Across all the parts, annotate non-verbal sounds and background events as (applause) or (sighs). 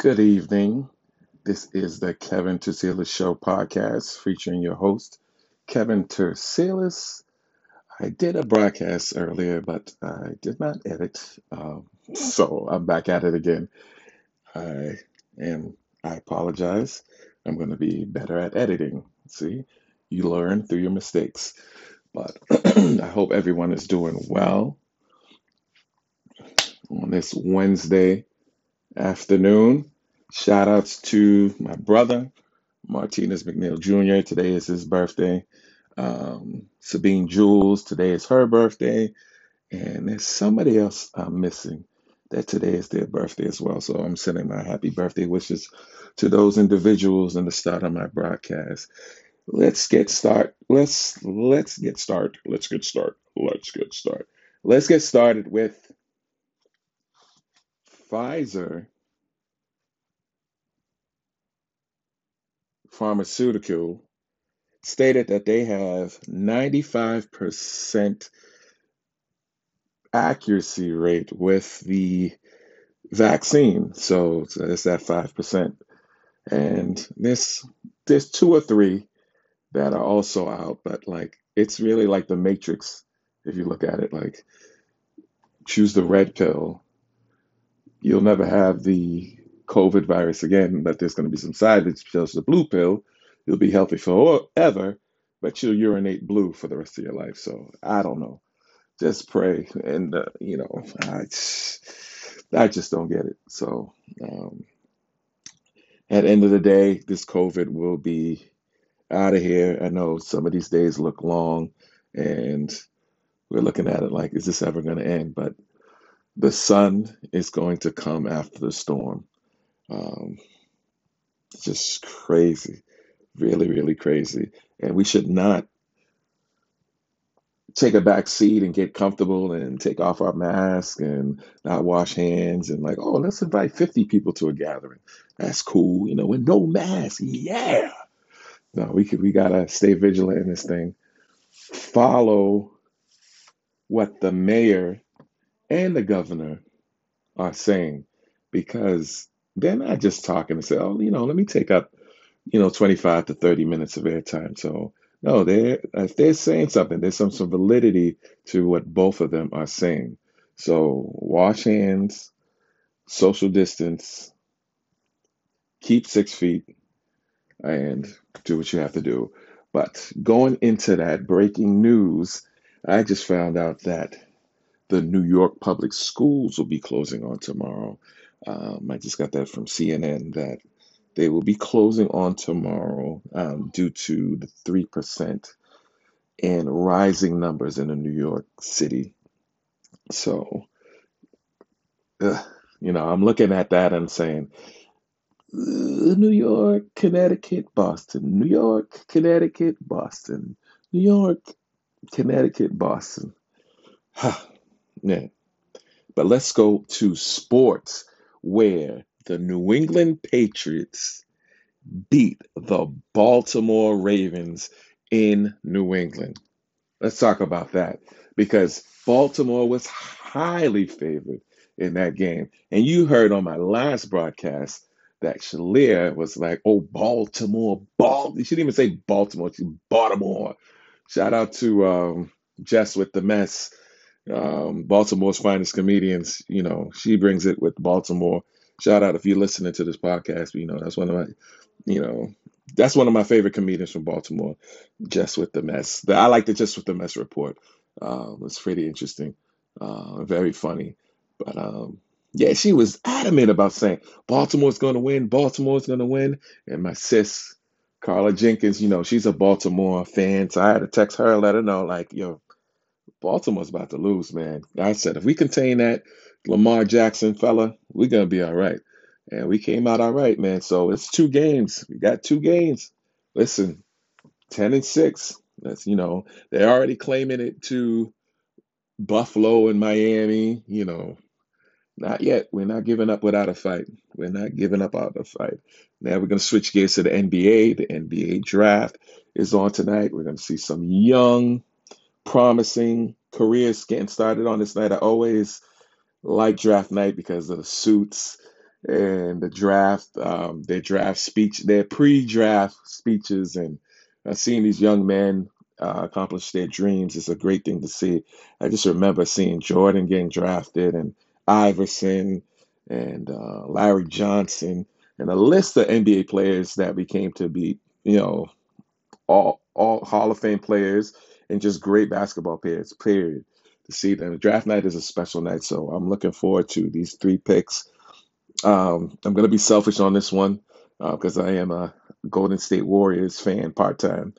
Good evening. This is the Kevin Terselis Show podcast featuring your host, Kevin Terselis. I did a broadcast earlier, but I did not edit. Um, (laughs) so I'm back at it again. I am, I apologize. I'm going to be better at editing. See, you learn through your mistakes. But (clears throat) I hope everyone is doing well on this Wednesday afternoon. Shout outs to my brother, Martinez McNeil Jr. Today is his birthday. Um, Sabine Jules, today is her birthday. And there's somebody else I'm missing that today is their birthday as well. So I'm sending my happy birthday wishes to those individuals in the start of my broadcast. Let's get start. Let's let's get start. Let's get start. Let's get start. Let's get started with Pfizer Pharmaceutical stated that they have 95% accuracy rate with the vaccine. So, so that's that 5%. And there's there's two or three that are also out, but like it's really like the Matrix if you look at it like choose the red pill. You'll never have the COVID virus again, but there's going to be some side effects. Chose the blue pill. You'll be healthy forever, but you'll urinate blue for the rest of your life. So I don't know. Just pray, and uh, you know, I I just don't get it. So um, at the end of the day, this COVID will be out of here. I know some of these days look long, and we're looking at it like, is this ever going to end? But the sun is going to come after the storm. Um, just crazy, really, really crazy. And we should not take a back seat and get comfortable and take off our mask and not wash hands and like, oh, let's invite 50 people to a gathering. That's cool, you know, with no mask. Yeah. No, we could, we gotta stay vigilant in this thing. Follow what the mayor and the governor are saying because they're not just talking to say, oh, you know, let me take up, you know, 25 to 30 minutes of airtime. So, no, they're, if they're saying something, there's some, some validity to what both of them are saying. So, wash hands, social distance, keep six feet, and do what you have to do. But going into that breaking news, I just found out that the New York public schools will be closing on tomorrow. Um, I just got that from CNN that they will be closing on tomorrow um, due to the 3% and rising numbers in the New York City. So, you know, I'm looking at that and saying, New York, Connecticut, Boston, New York, Connecticut, Boston, New York, Connecticut, Boston. (sighs) yeah. But let's go to sports where the New England Patriots beat the Baltimore Ravens in New England. Let's talk about that because Baltimore was highly favored in that game. And you heard on my last broadcast that Shalia was like, oh, Baltimore, Bal. She didn't even say Baltimore, she Baltimore. Shout out to um, Jess with the mess um, Baltimore's finest comedians. You know, she brings it with Baltimore. Shout out if you're listening to this podcast. You know, that's one of my, you know, that's one of my favorite comedians from Baltimore. Jess with the mess. I like the Jess with the Mess report. Um, it's pretty interesting, uh, very funny. But um, yeah, she was adamant about saying Baltimore's going to win. Baltimore's going to win. And my sis, Carla Jenkins, you know, she's a Baltimore fan, so I had to text her, let her know, like, yo, Baltimore's about to lose, man. I said if we contain that Lamar Jackson fella, we're gonna be all right. And we came out all right, man. So it's two games. We got two games. Listen, ten and six. That's you know they're already claiming it to Buffalo and Miami. You know, not yet. We're not giving up without a fight. We're not giving up without a fight. Now we're gonna switch gears to the NBA. The NBA draft is on tonight. We're gonna see some young promising careers getting started on this night. I always like draft night because of the suits and the draft, um, their draft speech, their pre-draft speeches, and uh, seeing these young men uh, accomplish their dreams is a great thing to see. I just remember seeing Jordan getting drafted, and Iverson, and uh, Larry Johnson, and a list of NBA players that became to be, you know, all all Hall of Fame players and just great basketball players. Period. To see them, draft night is a special night, so I'm looking forward to these three picks um, I'm going to be selfish on this one because uh, I am a Golden State Warriors fan part time.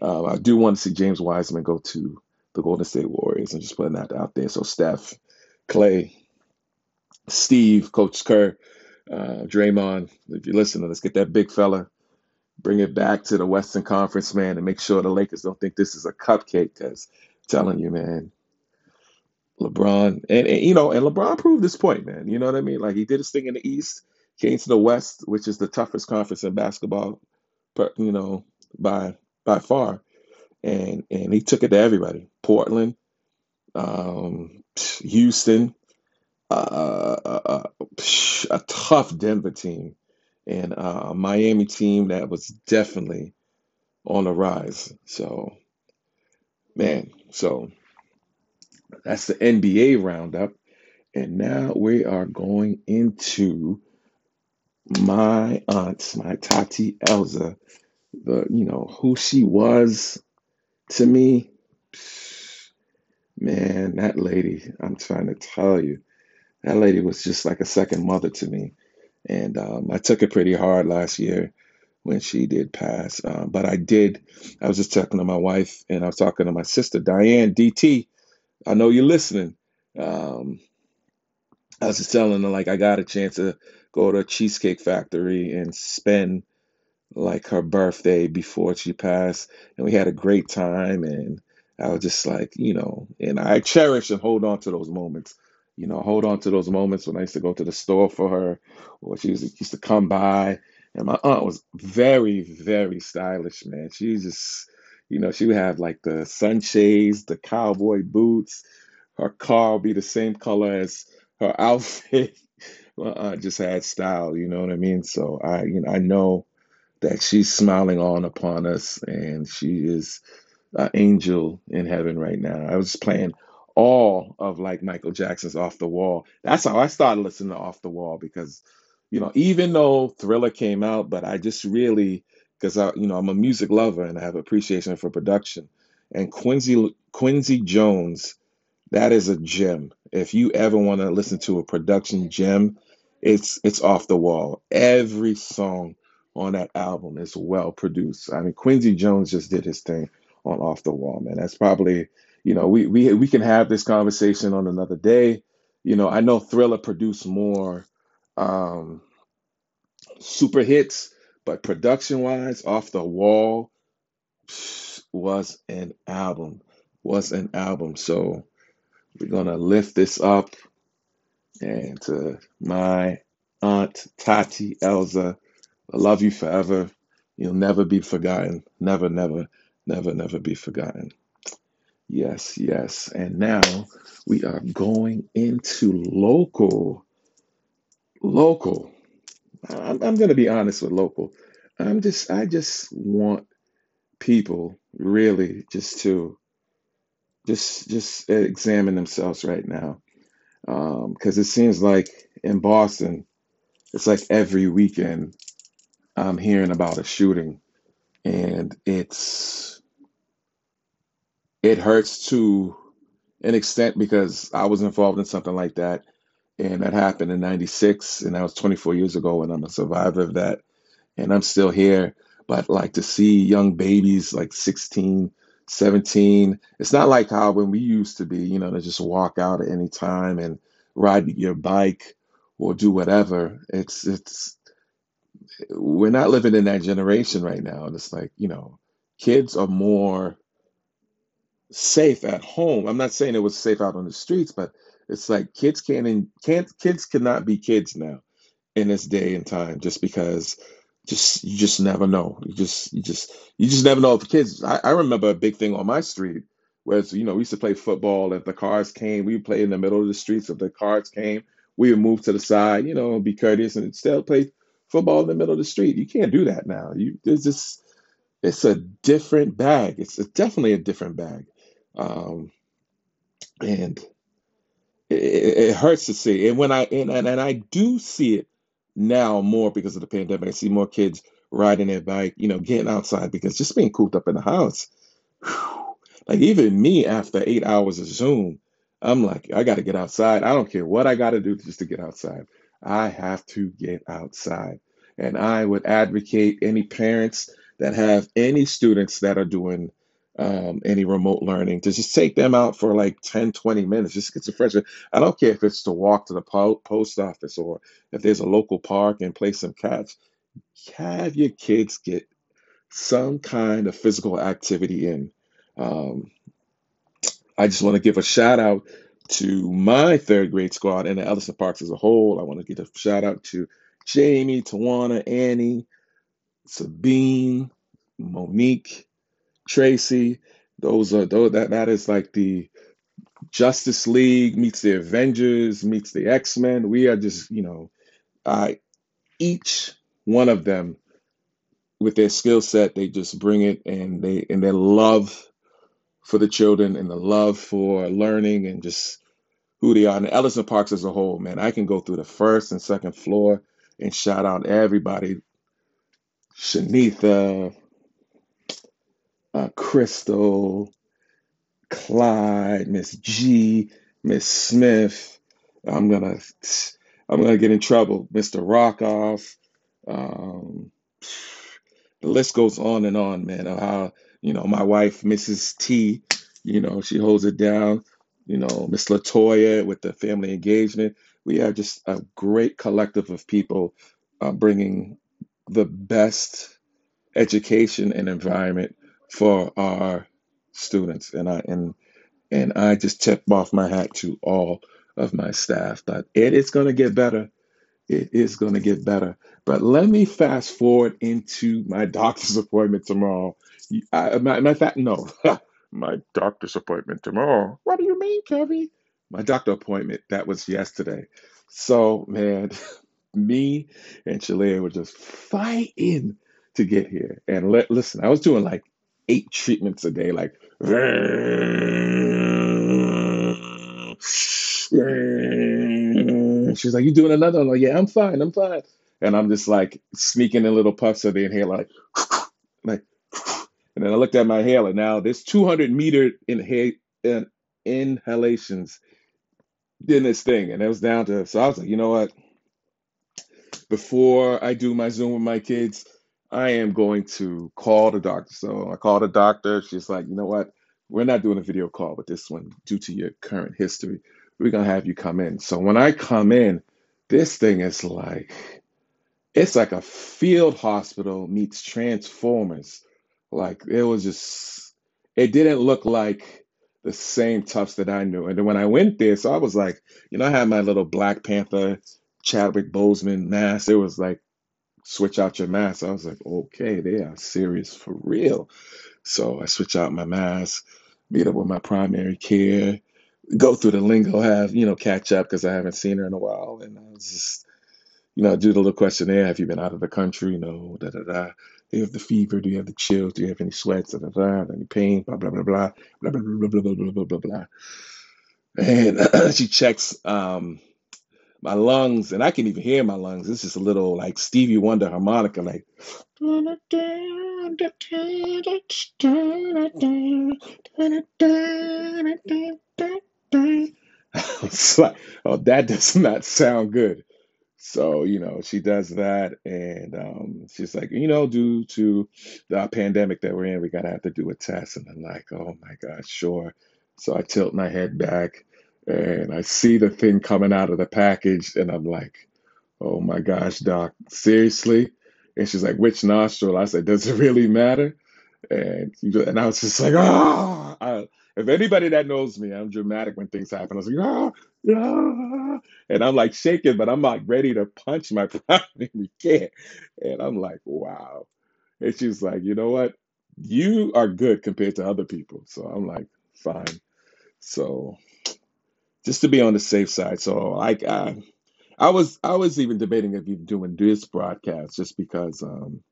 Uh, I do want to see James Wiseman go to the Golden State Warriors. I'm just putting that out there. So Steph, Klay, Steve, Coach Kerr, uh, Draymond, if you're listening, let's get that big fella, bring it back to the Western Conference, man, and make sure the Lakers don't think this is a cupcake. Because telling you, man, LeBron, and, and you know, and LeBron proved this point, man. You know what I mean? Like he did his thing in the East, came to the West, which is the toughest conference in basketball, you know, by by far, and and he took it to everybody. Portland, um, Houston, uh, uh, uh, a tough Denver team, and uh, a Miami team that was definitely on the rise. So, man, so that's the NBA roundup. And now we are going into my aunt, my Tati Elza, the you know who she was to me. Man, that lady, I'm trying to tell you, that lady was just like a second mother to me. And um, I took it pretty hard last year when she did pass. Um, but I did, I was just talking to my wife and I was talking to my sister, Diane DT. I know you're listening. Um, I was just telling her like I got a chance to go to a cheesecake factory and spend like her birthday before she passed, and we had a great time. And I was just like, you know, and I cherish and hold on to those moments. You know, hold on to those moments when I used to go to the store for her, or she was, used to come by. And my aunt was very, very stylish, man. She just, you know, she would have like the sunshades, the cowboy boots. Her car would be the same color as her (laughs) outfit. Well, uh, just had style, you know what I mean? So I, you know, I know that she's smiling on upon us, and she is an angel in heaven right now. I was playing all of like Michael Jackson's Off the Wall. That's how I started listening to Off the Wall because, you know, even though Thriller came out, but I just really because I, you know, I'm a music lover and I have appreciation for production. And Quincy Quincy Jones that is a gem. If you ever want to listen to a production gem, it's it's off the wall. Every song on that album is well produced. I mean, Quincy Jones just did his thing on Off the Wall, man. That's probably, you know, we we we can have this conversation on another day. You know, I know Thriller produced more um super hits, but production wise, Off the Wall was an album. Was an album. So we're to lift this up and to my aunt Tati Elza, I love you forever. You'll never be forgotten. Never, never, never, never be forgotten. Yes, yes. And now we are going into local. Local. I'm, I'm going to be honest with local. I'm just, I just want people really just to just just examine themselves right now because um, it seems like in Boston, it's like every weekend I'm hearing about a shooting, and it's it hurts to an extent because I was involved in something like that, and that happened in '96, and that was 24 years ago, and I'm a survivor of that, and I'm still here. But like to see young babies like 16, 17. It's not like how when we used to be, you know, to just walk out at any time and ride your bike or do whatever. It's it's we're not living in that generation right now. And it's like, you know, kids are more safe at home. I'm not saying it was safe out on the streets, but it's like kids can't can't kids cannot be kids now in this day and time just because just you just never know. You just you just you just never know if kids. I, I remember a big thing on my street where it's, you know we used to play football. If the cars came, we play in the middle of the streets. If the cars came, we would move to the side, you know, be courteous and still play football in the middle of the street. You can't do that now. You there's just it's a different bag. It's a, definitely a different bag. Um, and it, it hurts to see. And when I and, and, and I do see it now more because of the pandemic. I see more kids riding their bike, you know, getting outside because just being cooped up in the house. whew, Like even me after eight hours of Zoom, I'm like, I got to get outside. I don't care what I got to do just to get outside. I have to get outside. And I would advocate any parents that have any students that are doing um, any remote learning to just take them out for like 10, 20 minutes, just get some fresh. I don't care if it's to walk to the po- post office or if there's a local park and play some catch. Have your kids get some kind of physical activity in. Um, I just want to give a shout out to my third grade squad and the Ellison Parks as a whole. I want to give a shout out to Jamie, Tawana, Annie, Sabine, Monique, Tracy. Those are those that that is like the Justice League meets the Avengers meets the X Men. We are just you know, I each one of them with their skill set, they just bring it and they and their love for the children and the love for learning and just who they are. And Ellison Parks as a whole, man, I can go through the first and second floor and shout out everybody. Shanitha, uh, Crystal, Clyde, Miss G, Miss Smith. I'm gonna I'm gonna get in trouble. Mr. Rockoff. Um, the list goes on and on, man, of how, you know, my wife, Mrs. T, you know, she holds it down. You know, Miss Latoya with the family engagement. We are just a great collective of people uh, bringing the best education and environment for our students. And I and and I just tip off my hat to all of my staff. But it is going to get better it is going to get better. But let me fast forward into my (laughs) doctor's appointment tomorrow. I, my, my fact, no, (laughs) my doctor's appointment tomorrow. What do you mean, Kevin? My doctor appointment, that was yesterday. So, man, (laughs) me and Shalea were just fighting to get here. And let, listen, I was doing like eight treatments a day, like she's like, "You doing another?" I'm like, "Yeah, I'm fine, I'm fine." And I'm just like sneaking in little puffs of the inhaler, like, (laughs) like, and then I looked at my inhaler. Now there's 200 meter inhale in, inhalations in this thing, and it was down to. So I was like, you know what? before I do my Zoom with my kids, I am going to call the doctor. So I called the doctor. She's like, you know what? We're not doing a video call with this one due to your current history. We're going to have you come in. So when I come in, this thing is like, it's like a field hospital meets Transformers. Like it was just, it didn't look like the same Tufts that I knew. And then when I went there, so I was like, you know, I had my little Black Panther Chadwick Boseman mask. It was like, switch out your mask. I was like, okay, they are serious for real. So I switch out my mask, meet up with my primary care, go through the lingo, have, you know, catch up because I haven't seen her in a while. And I was just, you know, do the little questionnaire. Have you been out of the country? You know, da da da. Do you have the fever? Do you have the chills? Do you have any sweats? Da da da. Any pain? Blah blah blah blah blah blah blah blah blah blah blah blah. And (clears throat) she checks um my lungs, and I can even hear my lungs. It's just a little like Stevie Wonder harmonica, (laughs) like. Oh, that does not sound good. So, you know, she does that, and um, she's like, you know, due to the pandemic that we're in, we gotta have to do a test. And I'm like, oh my God, sure. So I tilt my head back, and I see the thing coming out of the package, and I'm like, oh my gosh, doc, seriously? And she's like, which nostril? I said, does it really matter? And and I was just like, ah. I, if anybody that knows me, I'm dramatic when things happen. I was like, ah, ah. And I'm like shaking, but I'm like ready to punch my (laughs) primary care. And I'm like, wow. And she's like, you know what? You are good compared to other people. So I'm like, fine. So just to be on the safe side. So like, I, I was I was even debating if even doing this broadcast just because um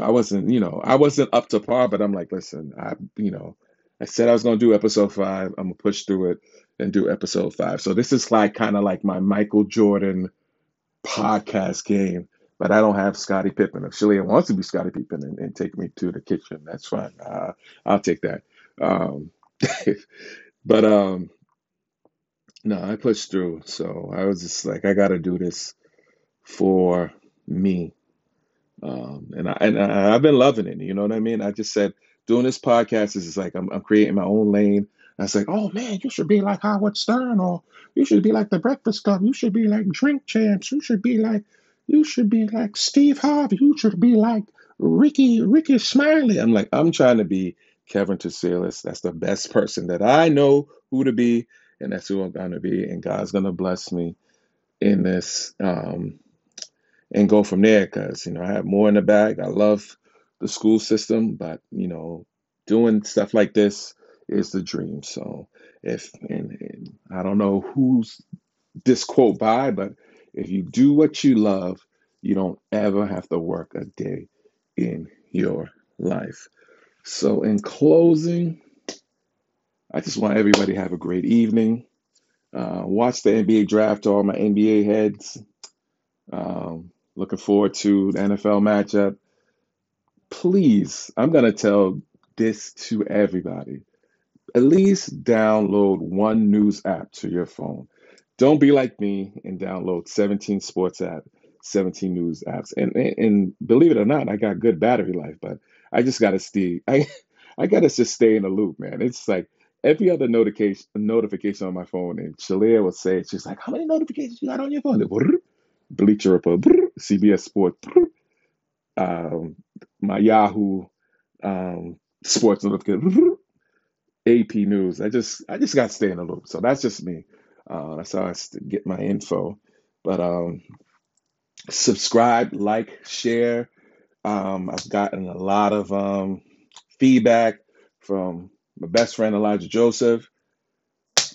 I wasn't, you know, I wasn't up to par, but I'm like, listen, I, you know, I said I was to do episode five. I'm gonna push through it and do episode five. So this is like kind of like my Michael Jordan podcast game, but I don't have Scottie Pippen. If Shalia wants to be Scottie Pippen and, and take me to the kitchen, that's fine. Uh, I'll take that. Um, (laughs) but um, no, I pushed through. So I was just like, I got to do this for me um, and I and I, I've been loving it. You know what I mean? I just said doing this podcast is just like I'm, I'm creating my own lane. I was like, oh man, you should be like Howard Stern, or you should be like the Breakfast Club. You should be like Drink Champs. You should be like, you should be like Steve Harvey. You should be like Ricky Ricky Smiley. I'm like, I'm trying to be Kevin Tucilis. That's the best person that I know who to be, and that's who I'm gonna be. And God's gonna bless me in this. Um, and go from there because you know I have more in the bag. I love the school system, but you know, doing stuff like this is the dream. So if and, and I don't know who's this quote by, but if you do what you love, you don't ever have to work a day in your life. So in closing, I just want everybody to have a great evening. Uh, watch the NBA draft to all my NBA heads. Um, looking forward to the NFL matchup. Please, I'm going to tell this to everybody. At least download one news app to your phone. Don't be like me and download 17 sports apps, 17 news apps. And, and and believe it or not, I got good battery life, but I just got to stay. (laughs) I I got to just stay in the loop, man. It's like every other notification notification on my phone, and Shalia will say, she's like, "How many notifications you got on your phone?" Bleacher Report, CBS Sports, um, my Yahoo um, Sports notification, AP News. I just I just got to stay in the loop. So that's just me. Uh, that's how I get my info. But um, subscribe, like, share. Um, I've gotten a lot of um, feedback from my best friend Elijah Joseph,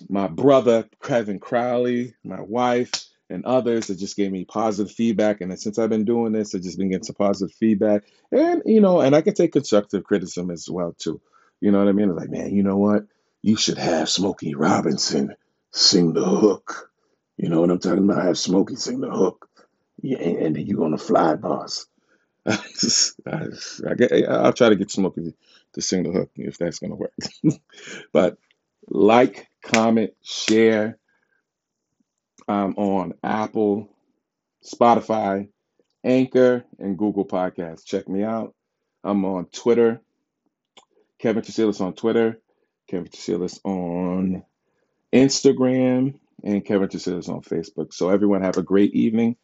my brother Kevin Crowley, my wife, and others that just gave me positive feedback. And since I've been doing this, I've just been getting some positive feedback. And, you know, and I can take constructive criticism as well, too. You know what I mean? It's like, man, you know what? You should have Smokey Robinson sing the hook. You know what I'm talking about? Have Smokey sing the hook. Yeah, and you're to fly, boss. (laughs) I, will try to get Smokey to sing the hook if that's going to work. (laughs) but like, comment, share, I'm on Apple, Spotify, Anchor, and Google Podcasts. Check me out. I'm on Twitter, Kevin Tucilis on Twitter, Kevin Tucilis on Instagram, and Kevin Tucilis on Facebook. So everyone have a great evening.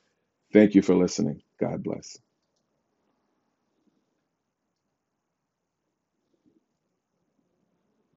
Thank you for listening. God bless.